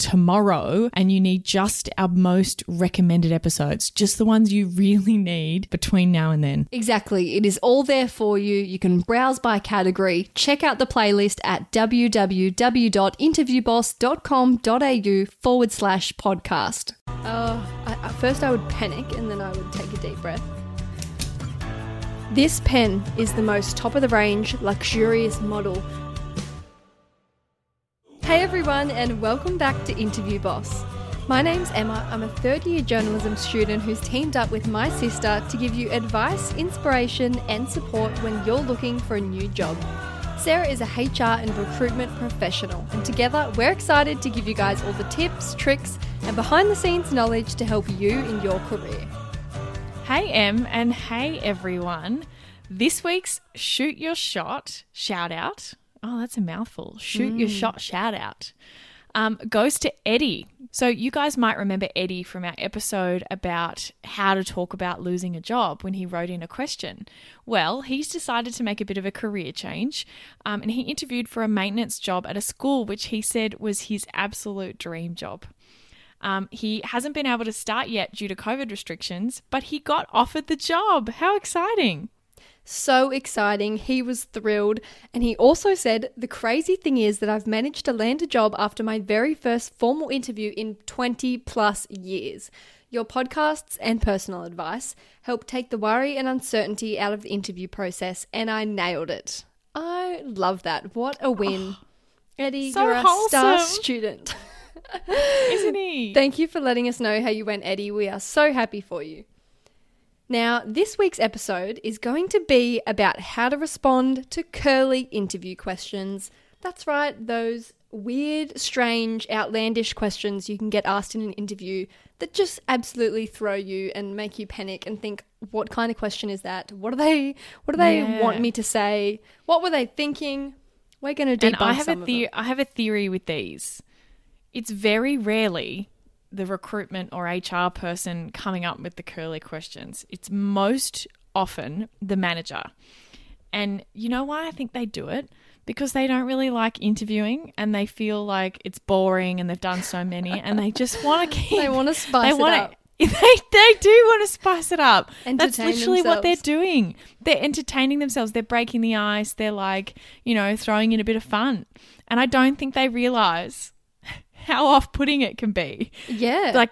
tomorrow and you need just our most recommended episodes, just the ones you really need between now and then. Exactly. It is all there for you. You can browse by category. Check out the playlist at www.interviewboss.com.au forward slash podcast. Uh, I, at first, I would panic and then I would take a deep breath. This pen is the most top of the range, luxurious model. Hey everyone, and welcome back to Interview Boss. My name's Emma. I'm a third year journalism student who's teamed up with my sister to give you advice, inspiration, and support when you're looking for a new job. Sarah is a HR and recruitment professional, and together we're excited to give you guys all the tips, tricks, and behind the scenes knowledge to help you in your career. Hey, Em, and hey, everyone. This week's Shoot Your Shot shout out. Oh, that's a mouthful. Shoot Your Shot shout out. Um, goes to Eddie. So, you guys might remember Eddie from our episode about how to talk about losing a job when he wrote in a question. Well, he's decided to make a bit of a career change um, and he interviewed for a maintenance job at a school, which he said was his absolute dream job. Um, he hasn't been able to start yet due to COVID restrictions, but he got offered the job. How exciting! So exciting. He was thrilled. And he also said, The crazy thing is that I've managed to land a job after my very first formal interview in 20 plus years. Your podcasts and personal advice help take the worry and uncertainty out of the interview process, and I nailed it. I love that. What a win. Oh, Eddie, so you're a star student. Isn't he? Thank you for letting us know how you went, Eddie. We are so happy for you. Now, this week's episode is going to be about how to respond to curly interview questions. That's right, those weird, strange, outlandish questions you can get asked in an interview that just absolutely throw you and make you panic and think, what kind of question is that? What do they what do they Yeah. want me to say? What were they thinking? We're going to debunk and I have a the- I have a theory with these. It's very rarely the recruitment or HR person coming up with the curly questions. It's most often the manager. And you know why I think they do it? Because they don't really like interviewing and they feel like it's boring and they've done so many and they just want to keep They want to spice it up. They, they do want to spice it up. That's Entertain literally what they're doing. They're entertaining themselves. They're breaking the ice. They're like, you know, throwing in a bit of fun. And I don't think they realize how off putting it can be. Yeah. Like,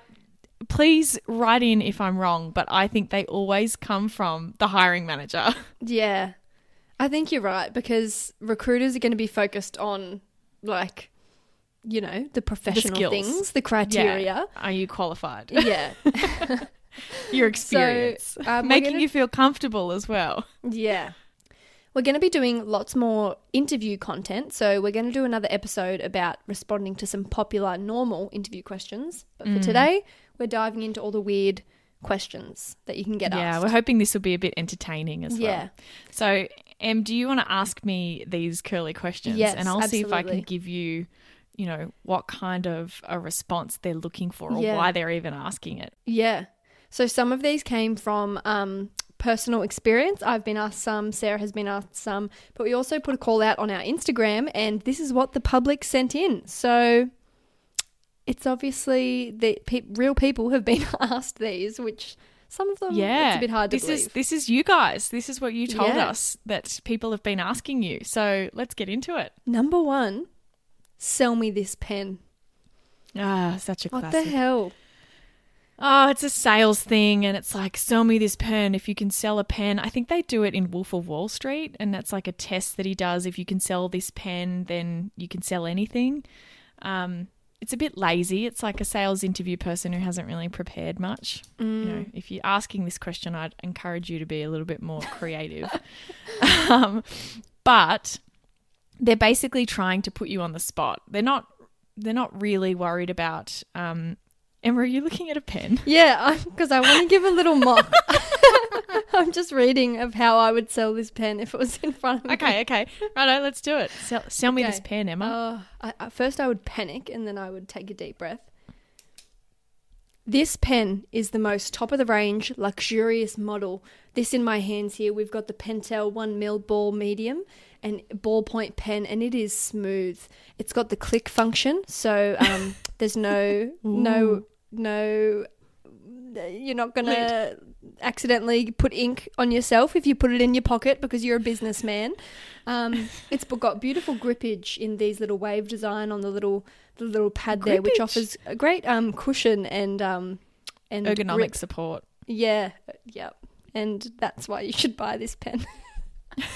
please write in if I'm wrong, but I think they always come from the hiring manager. Yeah. I think you're right because recruiters are going to be focused on like you know, the professional skills. things, the criteria. Yeah. Are you qualified? Yeah. Your experience. um, Making gonna- you feel comfortable as well. Yeah. We're going to be doing lots more interview content. So, we're going to do another episode about responding to some popular normal interview questions. But Mm. for today, we're diving into all the weird questions that you can get asked. Yeah, asked. we're hoping this will be a bit entertaining as well. Yeah. So, Em, do you want to ask me these curly questions? Yes, and I'll see if I can give you, you know, what kind of a response they're looking for or Yeah. why they're even asking it. Yeah. So some of these came from um, personal experience. I've been asked some, Sarah has been asked some, but we also put a call out on our Instagram, and this is what the public sent in. So it's obviously that pe- real people have been asked these, which some of them Yeah, it's a bit hard to this believe. is this is you guys. This is what you told Yeah. us that people have been asking you. So let's get into it. Number one, sell me this pen. Ah, such a classic. What the hell? Oh, it's a sales thing, and it's like, sell me this pen if you can sell a pen. I think they do it in Wolf of Wall Street, and that's like a test that he does. If you can sell this pen, then you can sell anything. Um, it's a bit lazy. It's like a sales interview person who hasn't really prepared much. You know, if you're asking this question, I'd encourage you to be a little bit more creative. um, but they're basically trying to put you on the spot. They're not. They're not really worried about. Um, Emma, are you looking at a pen? Yeah, because I want to give a little mock. I'm just reading of how I would sell this pen if it was in front of me. Okay, okay, righto, let's do it. Sell, sell me this pen, Emma. Uh, I, I, first, I would panic and then I would take a deep breath. This pen is the most top of the range, luxurious model. This in my hands here, we've got the Pentel 1 mil ball medium and ballpoint pen, and it is smooth. It's got the click function, so um, there's no, no, no. You're not gonna accidentally put ink on yourself if you put it in your pocket because you're a businessman. Um, it's got beautiful grippage in these little wave design on the little the little pad there, which offers a great um, cushion and um, and Ergonomic grip. support. Yeah, yep. And that's why you should buy this pen.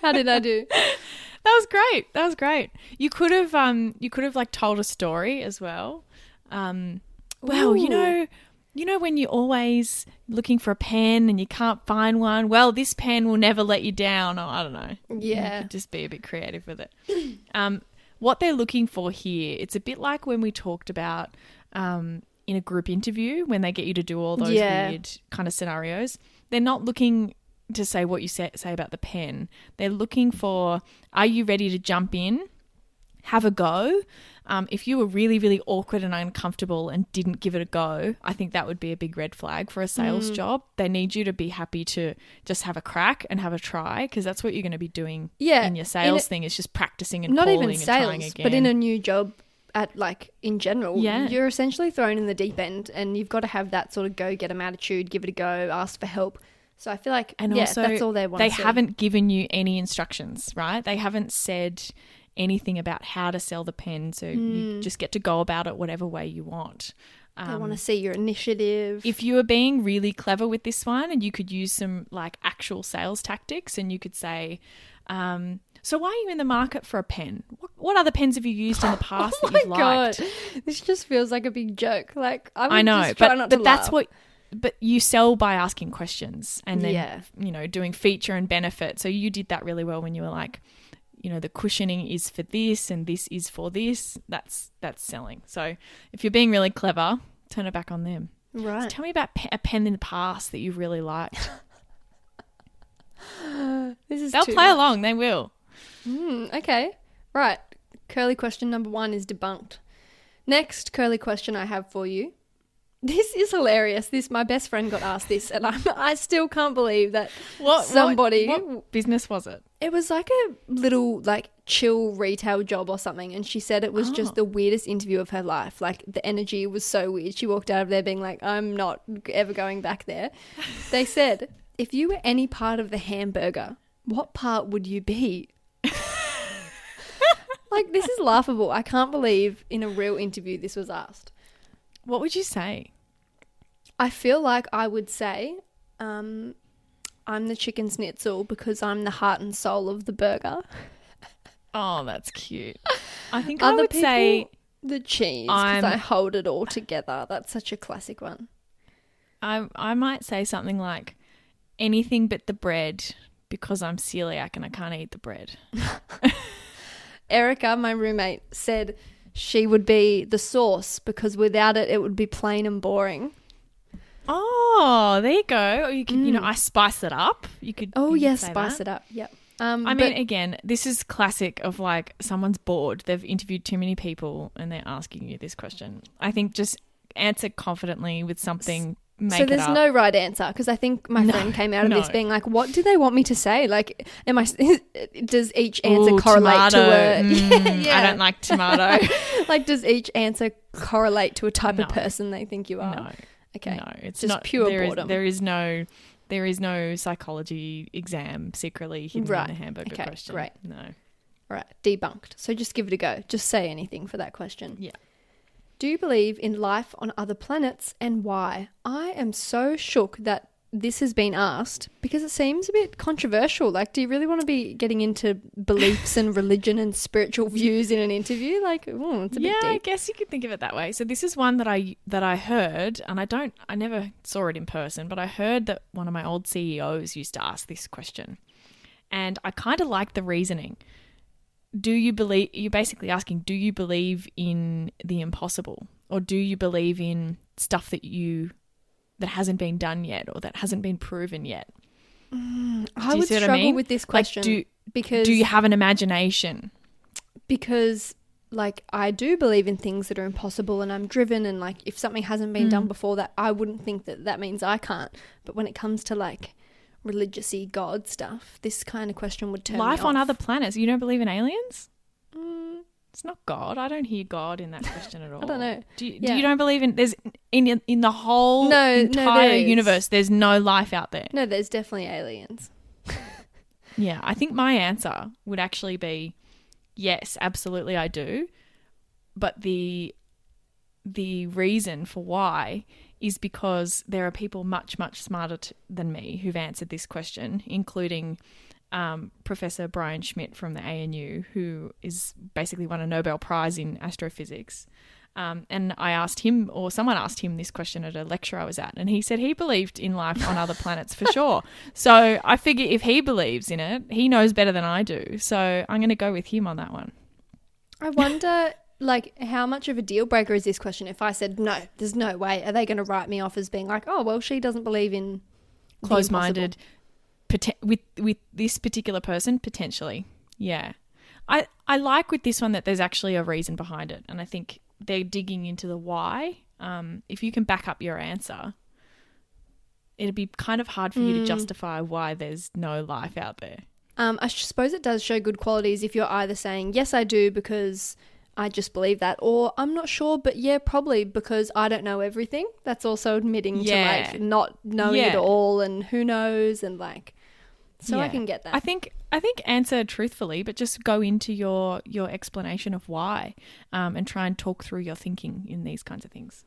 How did I do? That was great. That was great. You could have um you could have like told a story as well. Um well, you know you know when you're always looking for a pen and you can't find one, well this pen will never let you down or I don't know. Yeah. You could just be a bit creative with it. Um what they're looking for here, it's a bit like when we talked about um in a group interview when they get you to do all those Yeah. weird kind of scenarios. They're not looking to say what you say, say about the pen. They're looking for are you ready to jump in, have a go? Um, if you were really, really awkward and uncomfortable and didn't give it a go, I think that would be a big red flag for a sales job. They need you to be happy to just have a crack and have a try because that's what you're going to be doing Yeah, in your in sales a- thing is just practicing and Not calling even and trying sales, again. but in a new job at like in general, Yeah. you're essentially thrown in the deep end, and you've got to have that sort of go get 'em attitude, give it a go, ask for help. So I feel like And yeah, also, that's all they want. they haven't given you any instructions, right? They haven't said anything about how to sell the pen, so you just get to go about it whatever way you want. They Um, want to see your initiative. if you were being really clever with this one and you could use some like actual sales tactics and you could say, um, so why are you in the market for a pen? What, what other pens have you used in the past oh that you've liked? god, this just feels like a big joke. Like I, would I know, but but that's what. But you sell by asking questions and then Yeah. you know doing feature and benefit. So you did that really well when you were like, you know, the cushioning is for this and this is for this. That's that's selling. So if you're being really clever, turn it back on them. right. Tell me about pe- a pen in the past that you really liked. This is They'll play much. along. They will. Mm, okay, right. Curly question number one is debunked. Next curly question I have for you. This is hilarious. This my best friend got asked this, and I'm, I still can't believe that What somebody. What, what business was it? It was like a little like chill retail job or something, and she said it was Oh. just the weirdest interview of her life. Like the energy was so weird. She walked out of there being like, "I'm not ever going back there." They said, "If you were any part of the hamburger, what part would you be?" like this is laughable. I can't believe in a real interview this was asked. What would you say? I feel like I would say, um, "I'm the chicken schnitzel because I'm the heart and soul of the burger." Oh, that's cute. I think I Other would say the cheese because I hold it all together. That's such a classic one. I I might say something like anything but the bread because I'm celiac and I can't eat the bread. Erica, my roommate, said she would be the sauce because without it, it would be plain and boring. Oh, there you go. Or you could, you know, I spice it up. You could. Mm. Oh you yes, spice that. it up. Yep. Um, I mean, but- again, this is classic of like someone's bored. They've interviewed too many people and they're asking you this question. I think just answer confidently with something. So there's no right answer because I think my No, friend came out of this being like, "What do they want me to say? Like, am I? Does each answer Ooh, correlate tomato. to a? Mm, yeah, I don't like tomato. like, does each answer correlate to a type No. of person they think you are? no, Okay. no, it's Just not pure there is- boredom. there is no, there is no psychology exam secretly hidden Right. in the hamburger Okay, question. great. No. All right, debunked. So just give it a go. Just say anything for that question. Yeah. Do you believe in life on other planets and why? I am so shook that this has been asked because it seems a bit controversial. Like, do you really want to be getting into beliefs and religion and spiritual views in an interview? Like, oh, it's a yeah, bit I guess you could think of it that way. So this is one that I that I heard, and I don't, I never saw it in person, but I heard that one of my old CEOs used to ask this question, and I kind of like the reasoning. Do you believe? You're basically asking, do you believe in the impossible, or do you believe in stuff that you that hasn't been done yet, or that hasn't been proven yet? I you would what I struggle mean? with this Like, question do because do you have an imagination? because like I do believe in things that are impossible and I'm driven and like if something hasn't been Mm. done before that I wouldn't think that that means I can't but when it comes to like religiously god stuff this kind of question would turn me Life on other planets. You don't believe in aliens? Mm, It's not God. I don't hear God in that question at all. I don't know. Do you, Yeah. you don't believe in there's in in the whole No, no, entire there is. universe? There's no life out there. no there's definitely aliens Yeah, I think my answer would actually be yes, absolutely, I do. But the the reason for why is because there are people much much smarter t- than me who've answered this question, including um, Professor Brian Schmidt from the ANU, who is basically won a Nobel Prize in astrophysics. Um, and I asked him, or someone asked him this question at a lecture I was at, and he said he believed in life on other planets for sure. So I figure if he believes in it, he knows better than I do. So I'm going to go with him on that one. I wonder like how much of a deal breaker is this question if I said no there's no way are they going to write me off as being like oh well she doesn't believe in Close-minded, with with this particular person potentially. Yeah, I I like with this one that there's actually a reason behind it, and I think they're digging into the why. Um, if you can back up your answer, it'd be kind of hard for you to Mm. justify why there's no life out there. Um, I suppose it does show good qualities if you're either saying, yes, I do because I just believe that, or I'm not sure, but yeah, probably because I don't know everything. That's also admitting Yeah. to like not knowing it all and who knows and like, so I can get that. I think I think answer truthfully, but just go into your your explanation of why, um, and try and talk through your thinking in these kinds of things.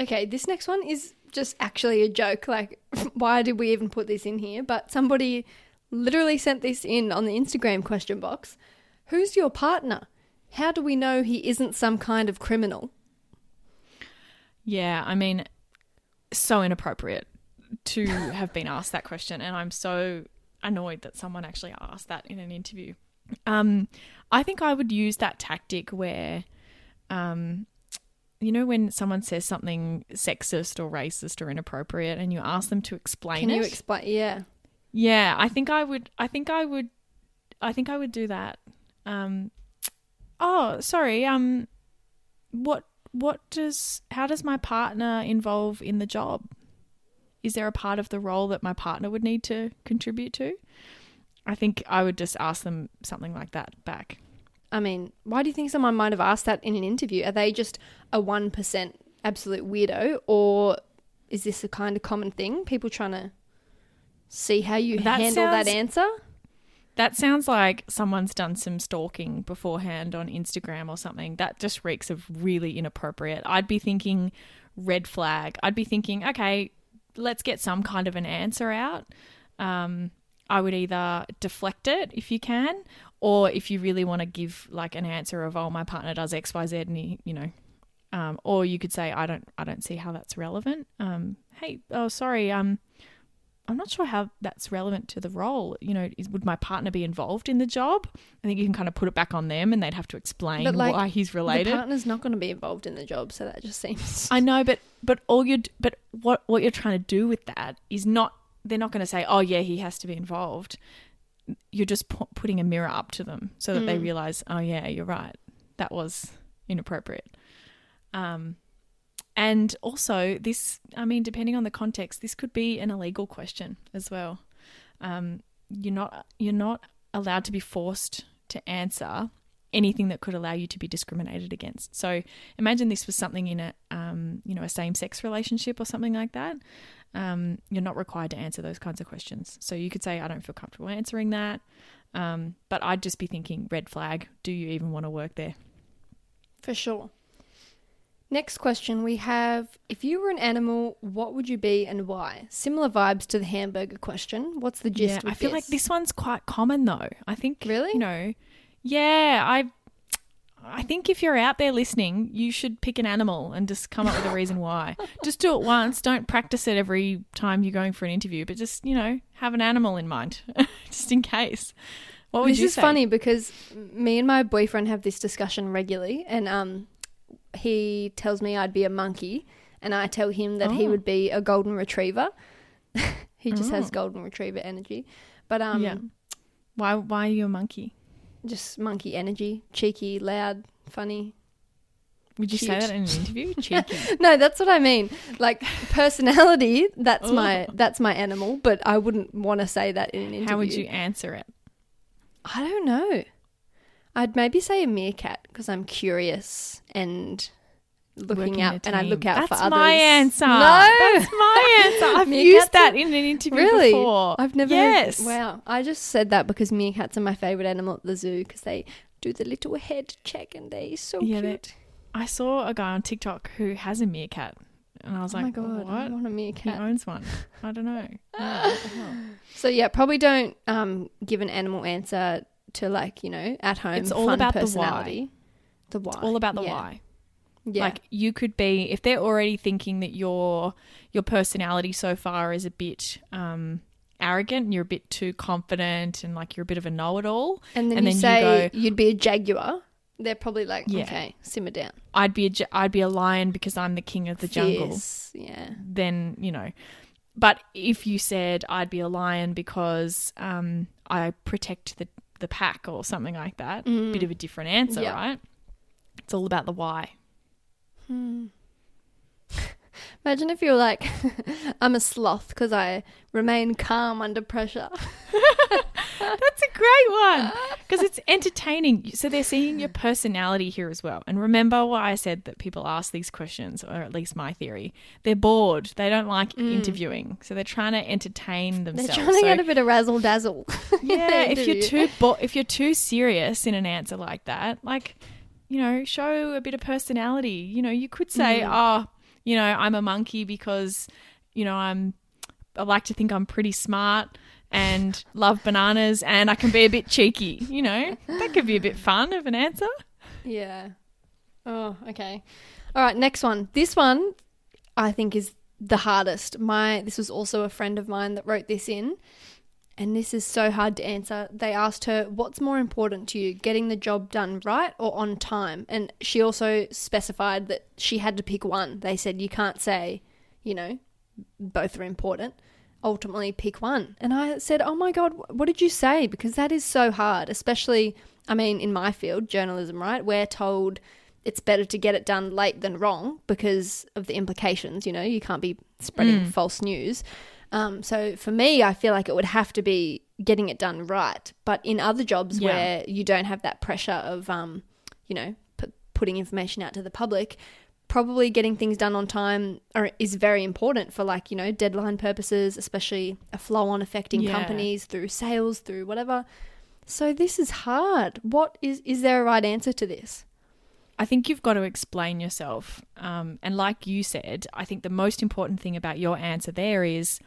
okay, this next one is just actually a joke. Like, why did we even put this in here? But somebody literally sent this in on the Instagram question box. Who's your partner? How do we know he isn't some kind of criminal? Yeah, I mean, so inappropriate to have been asked that question, and I'm so annoyed that someone actually asked that in an interview. Um, I think I would use that tactic where, um, you know, when someone says something sexist or racist or inappropriate, and you ask them to explain Can it. you explain? Yeah. Yeah, I think I would. I think I would. I think I would do that. Um, oh, sorry. Um, what what does how does my partner involve in the job? Is there a part of the role that my partner would need to contribute to? I think I would just ask them something like that back. I mean, why do you think someone might have asked that in an interview? Are they just a 1% absolute weirdo? Or is this a kind of common thing? People trying to see how you That handle that answer? That sounds like someone's done some stalking beforehand on Instagram or something. That just reeks of really inappropriate. I'd be thinking red flag. I'd be thinking, okay, let's get some kind of an answer out. Um, I would either deflect it if you can, or if you really want to give like an answer of, oh, my partner does X, Y, Z, and he, you know, um, or you could say, I don't, I don't see how that's relevant. Um, hey, oh, sorry, um, I'm not sure how that's relevant to the role. You know, is, would my partner be involved in the job? I think you can kind of put it back on them, and they'd have to explain like, why he's The related. partner's not going to be involved in the job, so that just seems. I know, but but all you but what what you're trying to do with that is not. They're not going to say, "Oh yeah, he has to be involved." You're just pu- putting a mirror up to them so that they Mm. realize, "Oh yeah, you're right. That was inappropriate." Um, and also this, I mean, depending on the context, this could be an illegal question as well. Um, you're not you're not allowed to be forced to answer anything that could allow you to be discriminated against. So imagine this was something in a um, you know a same sex relationship or something like that. Um, you're not required to answer those kinds of questions. So you could say, I don't feel comfortable answering that. Um, but I'd just be thinking, red flag. Do you even want to work there? For sure. Next question we have If you were an animal, what would you be and why? Similar vibes to the hamburger question. What's the gist? yeah, I feel like this one's quite common though. I think Really? you know, yeah, I I think if you're out there listening, you should pick an animal and just come up with a reason why. just do it once. Don't practice it every time you're going for an interview, but just, you know, have an animal in mind just in case. What would this you is say? funny because me and my boyfriend have this discussion regularly, and um, he tells me I'd be a monkey, and I tell him that he Oh. would be a golden retriever. he just has Oh. golden retriever energy, but um, yeah. Why why are you a monkey? just monkey energy, cheeky, loud, funny. Would you say Cute. that in an interview? Cheeky. No, that's what I mean. Like personality, that's Oh. my that's my animal, but I wouldn't want to say that in an interview. How would you answer it? I don't know. I'd maybe say a meerkat because I'm curious and looking Working out, and I look out That's for others. That's my answer. No, That's my answer. I've Meerkats used that in an interview really. before. I've never. Yes. Wow. I just said that because meerkats are my favorite animal at the zoo because they do the little head check and they're so Yeah, cute. I saw a guy on TikTok who has a meerkat, and I was oh like, my god, I "What? want a He meerkat. owns one? I don't know. Yeah, what the hell? So yeah, probably don't um give an animal answer to like you know at home. It's all about the why. personality. The why. All about the yeah. why. Yeah. Like you could be if they're already thinking that your your personality so far is a bit um, arrogant, and you're a bit too confident, and like you're a bit of a know-it-all. and then and you then you say go- you'd be a jaguar. They're probably like, Yeah. okay, simmer down. I'd be a I'd be a lion because I'm the king of the jungle. Yeah. then you know but if you said i'd be a lion because um, i protect the, the pack or something like that bit of a different answer Mm. Yeah. right it's all about the why Imagine if you were like, I'm a sloth because I remain calm under pressure. that's a great one. Because it's entertaining. So they're seeing your personality here as well. And remember why i said that people ask these questions or at least my theory. They're bored. They don't like interviewing. So they're trying to entertain themselves. They're trying to So- get a bit of razzle dazzle. yeah if you're too bo- if you're too serious in an answer like that like you know show a bit of personality. You know you could say Mm. oh you know i'm a monkey because you know i'm i like to think i'm pretty smart and love bananas and i can be a bit cheeky you know that could be a bit fun of an answer Yeah. Oh, okay. All right, next one. This one I think is the hardest. My this was also a friend of mine that wrote this in. And this is so hard to answer. They asked her, "What's more important to you, getting the job done right or on time?" And she also specified that she had to pick one. They said you can't say, you know, both are important. Ultimately, pick one. And I said, "Oh my god, what did you say?" Because that is so hard, especially I mean, in my field, journalism, right? We're told it's better to get it done late than wrong because of the implications. You know, you can't be spreading mm. false news. Um, so for me, I feel like it would have to be getting it done right. But in other jobs Yeah. where you don't have that pressure of, um, you know, p- putting information out to the public, probably getting things done on time are, is very important for like you know deadline purposes, especially a flow-on affecting Yeah. companies through sales, through whatever. So this is hard. What is is there a right answer to this? I think you've got to explain yourself. Um, and like you said, I think the most important thing about your answer there is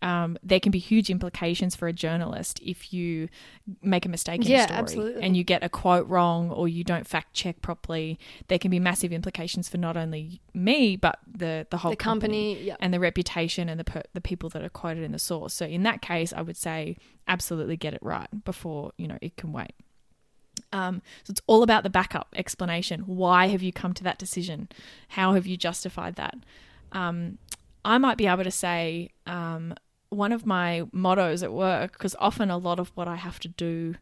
um, there can be huge implications for a journalist if you make a mistake in Yeah, a story absolutely. and you get a quote wrong or you don't fact check properly. There can be massive implications for not only me but the the whole the company, yeah. and the reputation and the per- the people that are quoted in the source. So in that case, I would say absolutely get it right before you know it can wait. Um, so it's all about the backup explanation. Why have you come to that decision? How have you justified that? Um, I might be able to say um, one of my mottos at work, because often a lot of what I have to do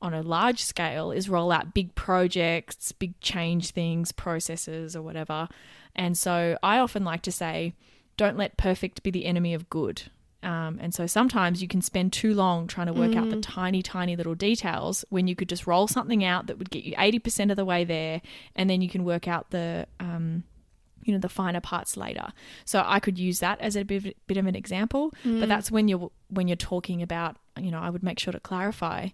on a large scale is roll out big projects, big change things, processes, or whatever. And so I often like to say, don't let perfect be the enemy of good. Um, and so sometimes you can spend too long trying to work out the tiny, tiny little details when you could just roll something out that would get you 80% of the way there, and then you can work out the. Um, you know the finer parts later. So i could use that as a bit of, bit of an example but that's when you're when you're talking about you know i would make sure to clarify.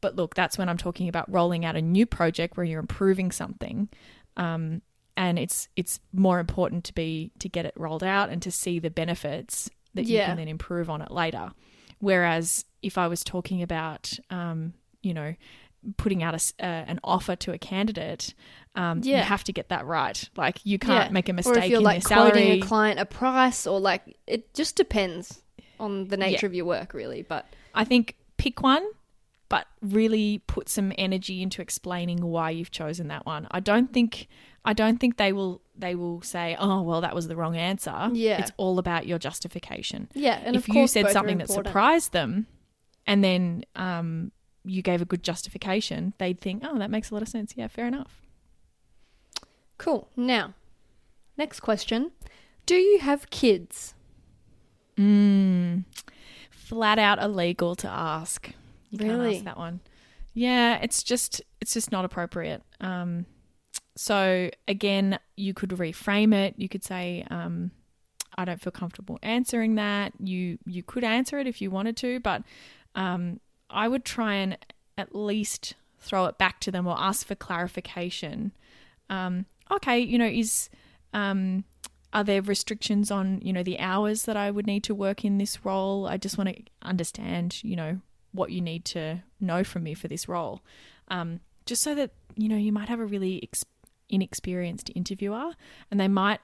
But look that's when i'm talking about rolling out a new project where you're improving something um, and it's it's more important to be to get it rolled out and to see the benefits that you can then improve on it later. Whereas if I was talking about, um, you know, putting out a uh, an offer to a candidate, um, you have to get that right. Like you can't Yeah. make a mistake. or if you're in like quoting salary. a client a price, or like it just depends on the nature Yeah. of your work, really. But I think pick one, but really put some energy into explaining why you've chosen that one. I don't think I don't think they will they will say, "Oh, well, that was the wrong answer." Yeah. it's all about your justification. yeah, and if you said something that surprised them, and then um, you gave a good justification, they'd think, "Oh, that makes a lot of sense. Yeah, fair enough." Cool. Now, next question: Do you have kids? Mm, flat out illegal to ask. You can't Really? ask that one. Yeah, it's just it's just not appropriate. Um, so again, you could reframe it. You could say, um, "I don't feel comfortable answering that." You you could answer it if you wanted to, but um, I would try and at least throw it back to them or ask for clarification. Um, okay, you know, is um, are there restrictions on you know the hours that I would need to work in this role? I just want to understand, you know, what you need to know from me for this role, um, just so that you know you might have a really ex- inexperienced interviewer, and they might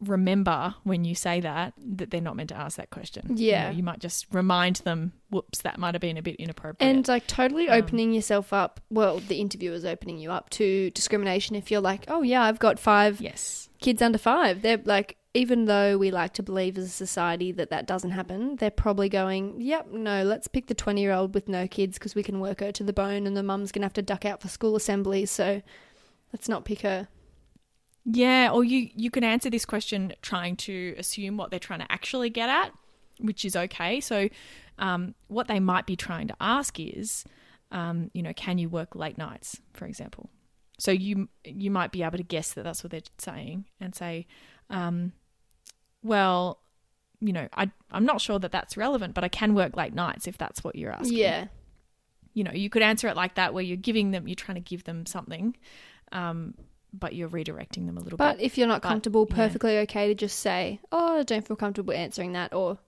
remember when you say that that they're not meant to ask that question. You Yeah. know, you might just remind them, "Whoops, that might have been a bit inappropriate." And like totally Um, opening yourself up. Well, the interviewer's opening you up to discrimination. If you're like, oh yeah, I've got five yes, kids under five. They're like, even though we like to believe as a society that that doesn't happen, they're probably going, yep, no, let's pick the 20 year old with no kids because we can work her to the bone and the mum's going to have to duck out for school assemblies. So let's not pick her. Yeah, or you you can answer this question trying to assume what they're trying to actually get at, which is okay. So, um, what they might be trying to ask is, um, you know, can you work late nights, for example? So you you might be able to guess that that's what they're saying and say, um, well, you know, I I'm not sure that that's relevant, but I can work late nights if that's what you're asking Yeah. you know, you could answer it like that, where you're giving them, you're trying to give them something, um, but you're redirecting them a little But bit. But if you're not But, comfortable, yeah. perfectly okay to just say, oh, I don't feel comfortable answering that. Or,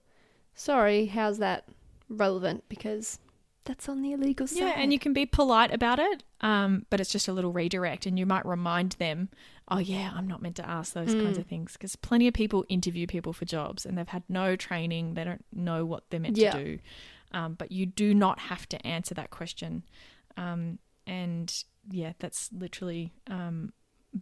sorry, how's that relevant? Because that's on the illegal side. Yeah, and you can be polite about it, um, but it's just a little redirect, and you might remind them, "Oh yeah, I'm not meant to ask those kinds Mm. of things," because plenty of people interview people for jobs, and they've had no training; they don't know what they're meant Yeah. to do. Um, but you do not have to answer that question, um, and yeah, that's literally um,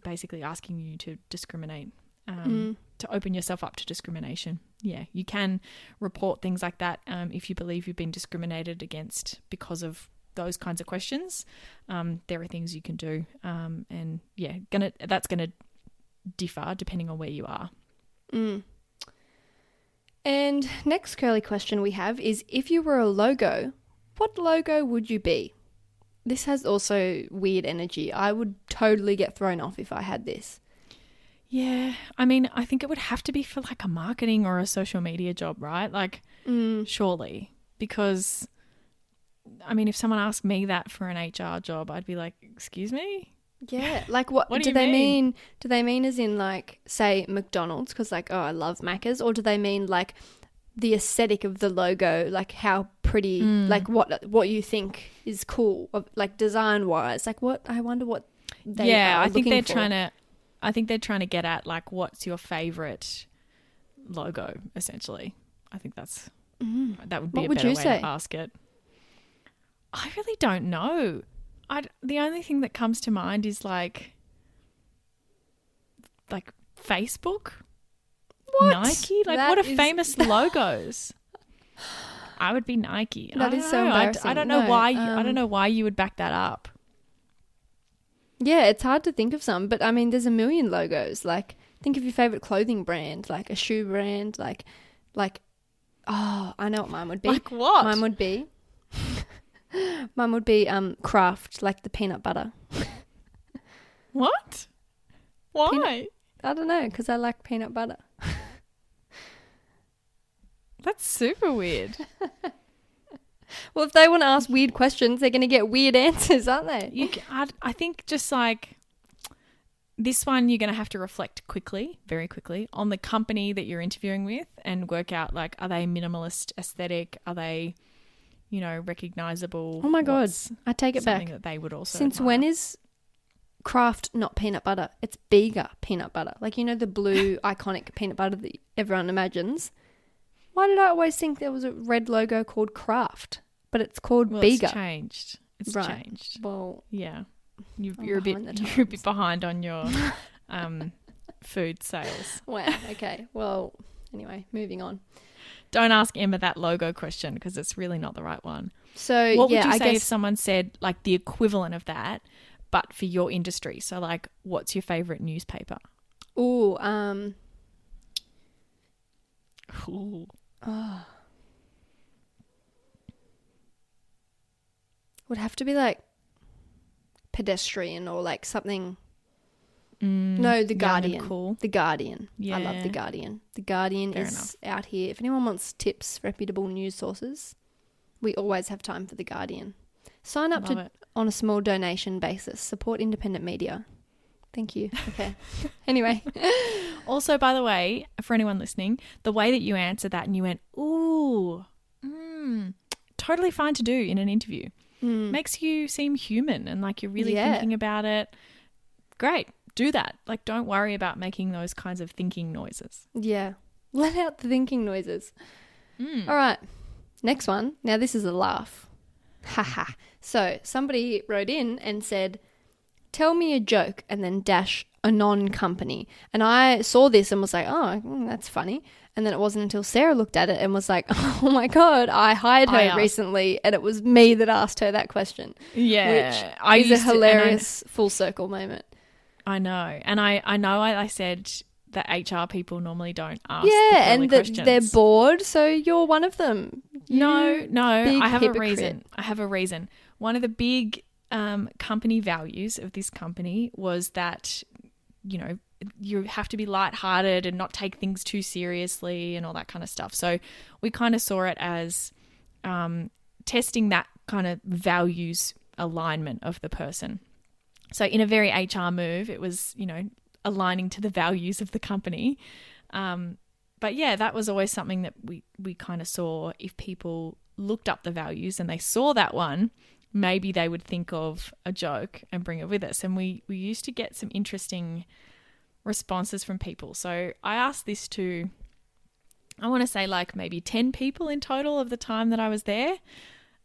basically asking you to discriminate. Um, Mm. to open yourself up to discrimination. Yeah, you can report things like that um, if you believe you've been discriminated against because of those kinds of questions. Um, there are things you can do, um, and yeah, gonna that's gonna differ depending on where you are. Mm. And next curly question we have is if you were a logo, what logo would you be? This has also weird energy. I would totally get thrown off if I had this. Yeah, I mean, I think it would have to be for like a marketing or a social media job, right? Like, Mm. surely, because I mean, if someone asked me that for an HR job, I'd be like, "Excuse me." Yeah, like what, What do do, they mean? mean? Do they mean as in like say McDonald's because like oh I love Macca's, or do they mean like the aesthetic of the logo, like how pretty, Mm. like what what you think is cool, of- like design wise? Like what I wonder what they yeah, I think they're for. trying to. I think they're trying to get at like, what's your favorite logo? Essentially, I think that's Mm. that would be What a would better you way say? to ask it. I really don't know. I the only thing that comes to mind is like, like Facebook? Nike. Like, That what are is- famous logos? I would be Nike. I That so know. I d- I, embarrassing. don't know No, why. You, I um, don't know why you would back that up. Yeah, it's hard to think of some, but I mean, there's a million logos. Like, think of your favorite clothing brand, like a shoe brand, like, like, oh, I know what mine would be. Like what? Mine would be, mine would be um Kraft, like the peanut butter. what? Why? I don't know, because I like peanut butter. That's super weird. Well, if they want to ask weird questions, they're going to get weird answers, aren't they? You, c- I, I think just like this one you're going to have to reflect quickly, very quickly, on the company that you're interviewing with and work out like, are they minimalist aesthetic? Are they, you know, recognizable? Oh my god, What's I take it back something back. that they would also. Since admire? when is Kraft not peanut butter? It's Bega peanut butter. Like you know the blue iconic peanut butter that everyone imagines. Why did I always think there was a red logo called Kraft, but it's called well, Bega? it's changed. It's Right. changed. well, Yeah, you, you're, a bit behind you're a bit behind on your um, food sales. wow. Okay. Well, anyway, moving on. Don't ask Emma that logo question because it's really not the right one. So What yeah, would you I say if someone said like the equivalent of that, but for your industry? So like, what's your favorite newspaper? ooh, um, Ooh. Would have to be like pedestrian or like something. Mm, No, the Guardian. Cool. The Guardian. Yeah. I love the Guardian. The Guardian Fair is out here. If anyone wants tips, reputable news sources, we always have time for the Guardian. Sign up Love to it. on a small donation basis. Support independent media. Thank you. Okay. anyway, Also, by the way, for anyone listening, the way that you answered that and you went, ooh, mm, totally fine to do in an interview. Makes you seem human and like you're really. Yeah. thinking about it. Great. Do that. Like, don't worry about making those kinds of thinking noises. yeah. Let out the thinking noises. Mm. All right. Next one. Now this is a laugh. Haha. so somebody wrote in and said, "Tell me a joke," and then dash a non-company. And I saw this and was like, "Oh, mm, that's funny." And then it wasn't until Sarah looked at it and was like, "Oh my god, I hired her I recently, and it was me that asked her that question." Yeah. Which I is a used to- I- hilarious full circle moment. I know. And I, I know I, I said that HR people normally don't ask. yeah, and that they're bored, so you're one of them. No, You no, big I have hypocrite. a reason. I have a reason. One of the big um, company values of this company was that, you know, you have to be lighthearted and not take things too seriously and all that kind of stuff. So we kind of saw it as um, testing that kind of values alignment of the person. So in a very HR move, it was, you know, aligning to the values of the company. Um, but yeah, that was always something that we, we kind of saw if people looked up the values and they saw that one, maybe they would think of a joke and bring it with us. And we, we used to get some interesting responses from people. So I asked this to, I want to say like maybe 10 people in total of the time that I was there.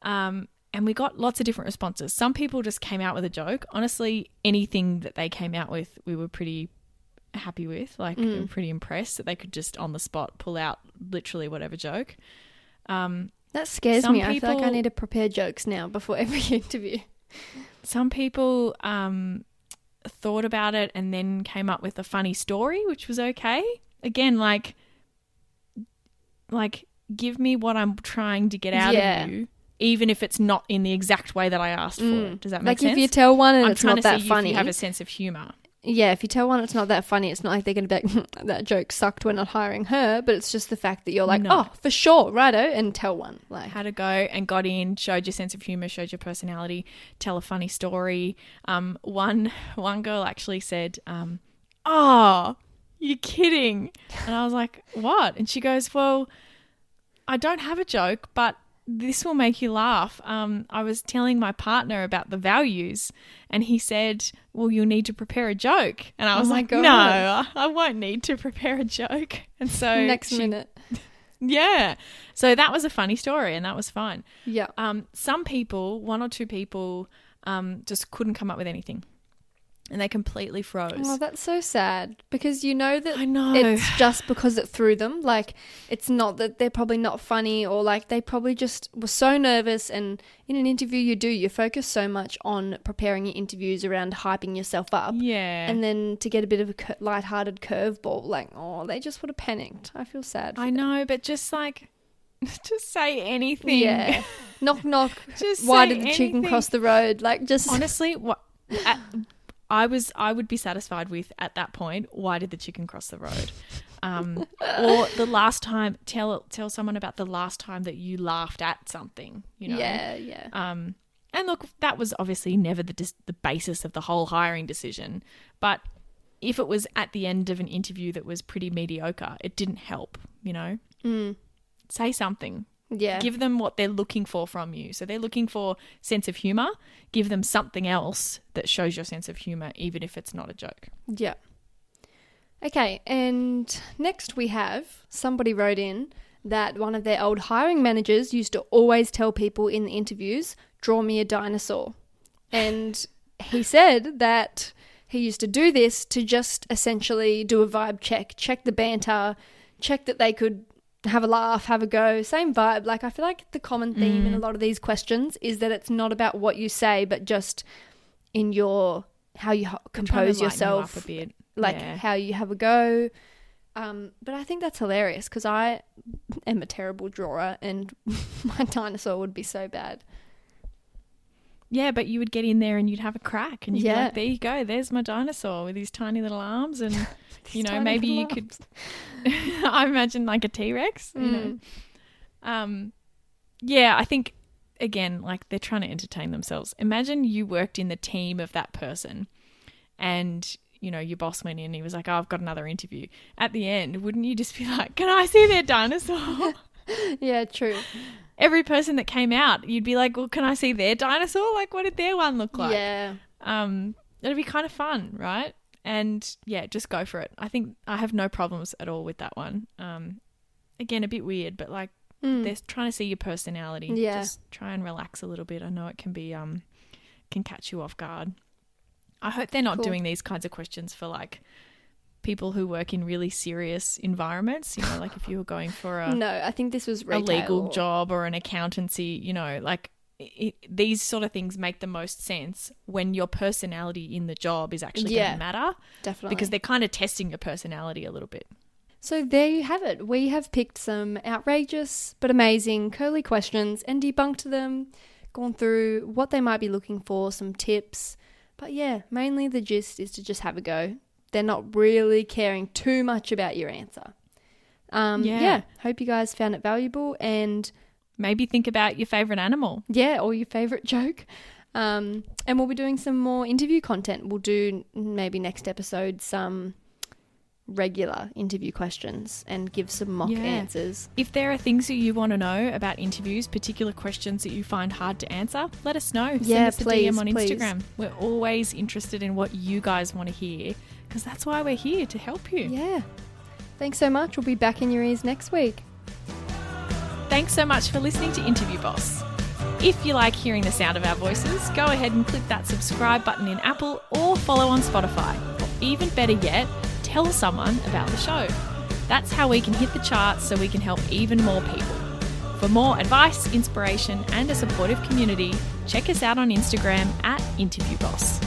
Um, and we got lots of different responses. Some people just came out with a joke. Honestly, anything that they came out with, we were pretty happy with. Like, we were pretty impressed that they could just on the spot pull out literally whatever joke. Um, That scares Some me. I feel like I need to prepare jokes now before every interview. some people um, thought about it and then came up with a funny story, which was okay. Again, like, like give me what I'm trying to get out Yeah. of you, even if it's not in the exact way that I asked for. it. Does that make like sense? Like if you tell one and I'm it's not that funny. you have a sense of humor. Yeah, if you tell one it's not that funny, it's not like they're going to be like, that joke sucked, we're not hiring her, but it's just the fact that you're like, No. oh, for sure, righto, and tell one. Like, Had a go and got in, showed your sense of humor, showed your personality, tell a funny story. Um, one one girl actually said, um, "Oh, you're kidding," and I was like, "What?" And she goes, "Well, I don't have a joke, but." This will make you laugh. Um, I was telling my partner about the values, and he said, "Well, you'll need to prepare a joke." And I Oh was my like, God. "No, I won't need to prepare a joke." And so next she- minute. yeah. So that was a funny story, and that was fine. Yeah. Um, some people, one or two people, um, just couldn't come up with anything, and they completely froze. Oh, that's so sad because you know that I know. it's just because it threw them. Like, it's not that they're probably not funny or like they probably just were so nervous. And in an interview, you do, you focus so much on preparing your interviews around hyping yourself up. yeah. And then to get a bit of a cur- lighthearted curveball, like, oh, they just would have panicked. I feel sad. I them. know, but just like, just say anything. Yeah. knock, knock. Just Why did the chicken cross the road? Like, just. Honestly, what at, I was, I would be satisfied with at that point. Why did the chicken cross the road? Um, or the last time, tell tell someone about the last time that you laughed at something. You know, Yeah, yeah. Um, and look, that was obviously never the dis- the basis of the whole hiring decision, but if it was at the end of an interview that was pretty mediocre, it didn't help, you know? Mm. Say something. Yeah. Give them what they're looking for from you. So they're looking for sense of humor. Give them something else that shows your sense of humor, even if it's not a joke. Yeah. Okay, and next we have somebody wrote in that one of their old hiring managers used to always tell people in the interviews, draw me a dinosaur. And he said that he used to do this to just essentially do a vibe check, check the banter, check that they could have a laugh, have a go, same vibe. Like, I feel like the common theme in a lot of these questions is that it's not about what you say, but just in your how you ho- compose you yourself bit. like Yeah. how you have a go. Um, but I think that's hilarious because I am a terrible drawer and my dinosaur would be so bad. Yeah, but you would get in there and you'd have a crack and you'd be like, there you go, there's my dinosaur with his tiny little arms. And, you know, maybe you little could, I imagine like a T Rex, you know. Mm. Um, yeah, I think, again, like they're trying to entertain themselves. Imagine you worked in the team of that person and, you know, your boss went in and he was like, oh, I've got another interview. At the end, wouldn't you just be like, can I see their dinosaur? Yeah, true. Every person that came out, you'd be like, well, can I see their dinosaur? Like, what did their one look like? yeah. um, it'd be kind of fun, right? And yeah, just go for it. I think I have no problems at all with that one. Um, again, a bit weird, but like Mm. they're trying to see your personality. Yeah. Just try and relax a little bit. I know it can be um, can catch you off guard. I hope they're not Cool. doing these kinds of questions for like people who work in really serious environments. You know, like if you were going for a No, I think this was a legal job or an accountancy, you know, like it, these sort of things make the most sense when your personality in the job is actually Yeah. going to matter Definitely. because they're kind of testing your personality a little bit. So there you have it. We have picked some outrageous but amazing curly questions and debunked them, gone through what they might be looking for, some tips. But yeah, mainly the gist is to just have a go. They're not really caring too much about your answer. Um, Yeah. yeah, hope you guys found it valuable and Maybe think about your favorite animal. yeah, or your favorite joke. Um, and we'll be doing some more interview content. We'll do maybe next episode some regular interview questions and give some mock Yeah. answers. If there are things that you want to know about interviews, particular questions that you find hard to answer, let us know. Send Yeah, us a please, DM on please. Instagram. We're always interested in what you guys want to hear because that's why we're here to help you. Yeah. Thanks so much. We'll be back in your ears next week. Thanks so much for listening to Interview Boss. If you like hearing the sound of our voices, go ahead and click that subscribe button in Apple or follow on Spotify. Or even better yet, tell someone about the show. That's how we can hit the charts so we can help even more people. For more advice, inspiration, and a supportive community, check us out on Instagram at Interview Boss.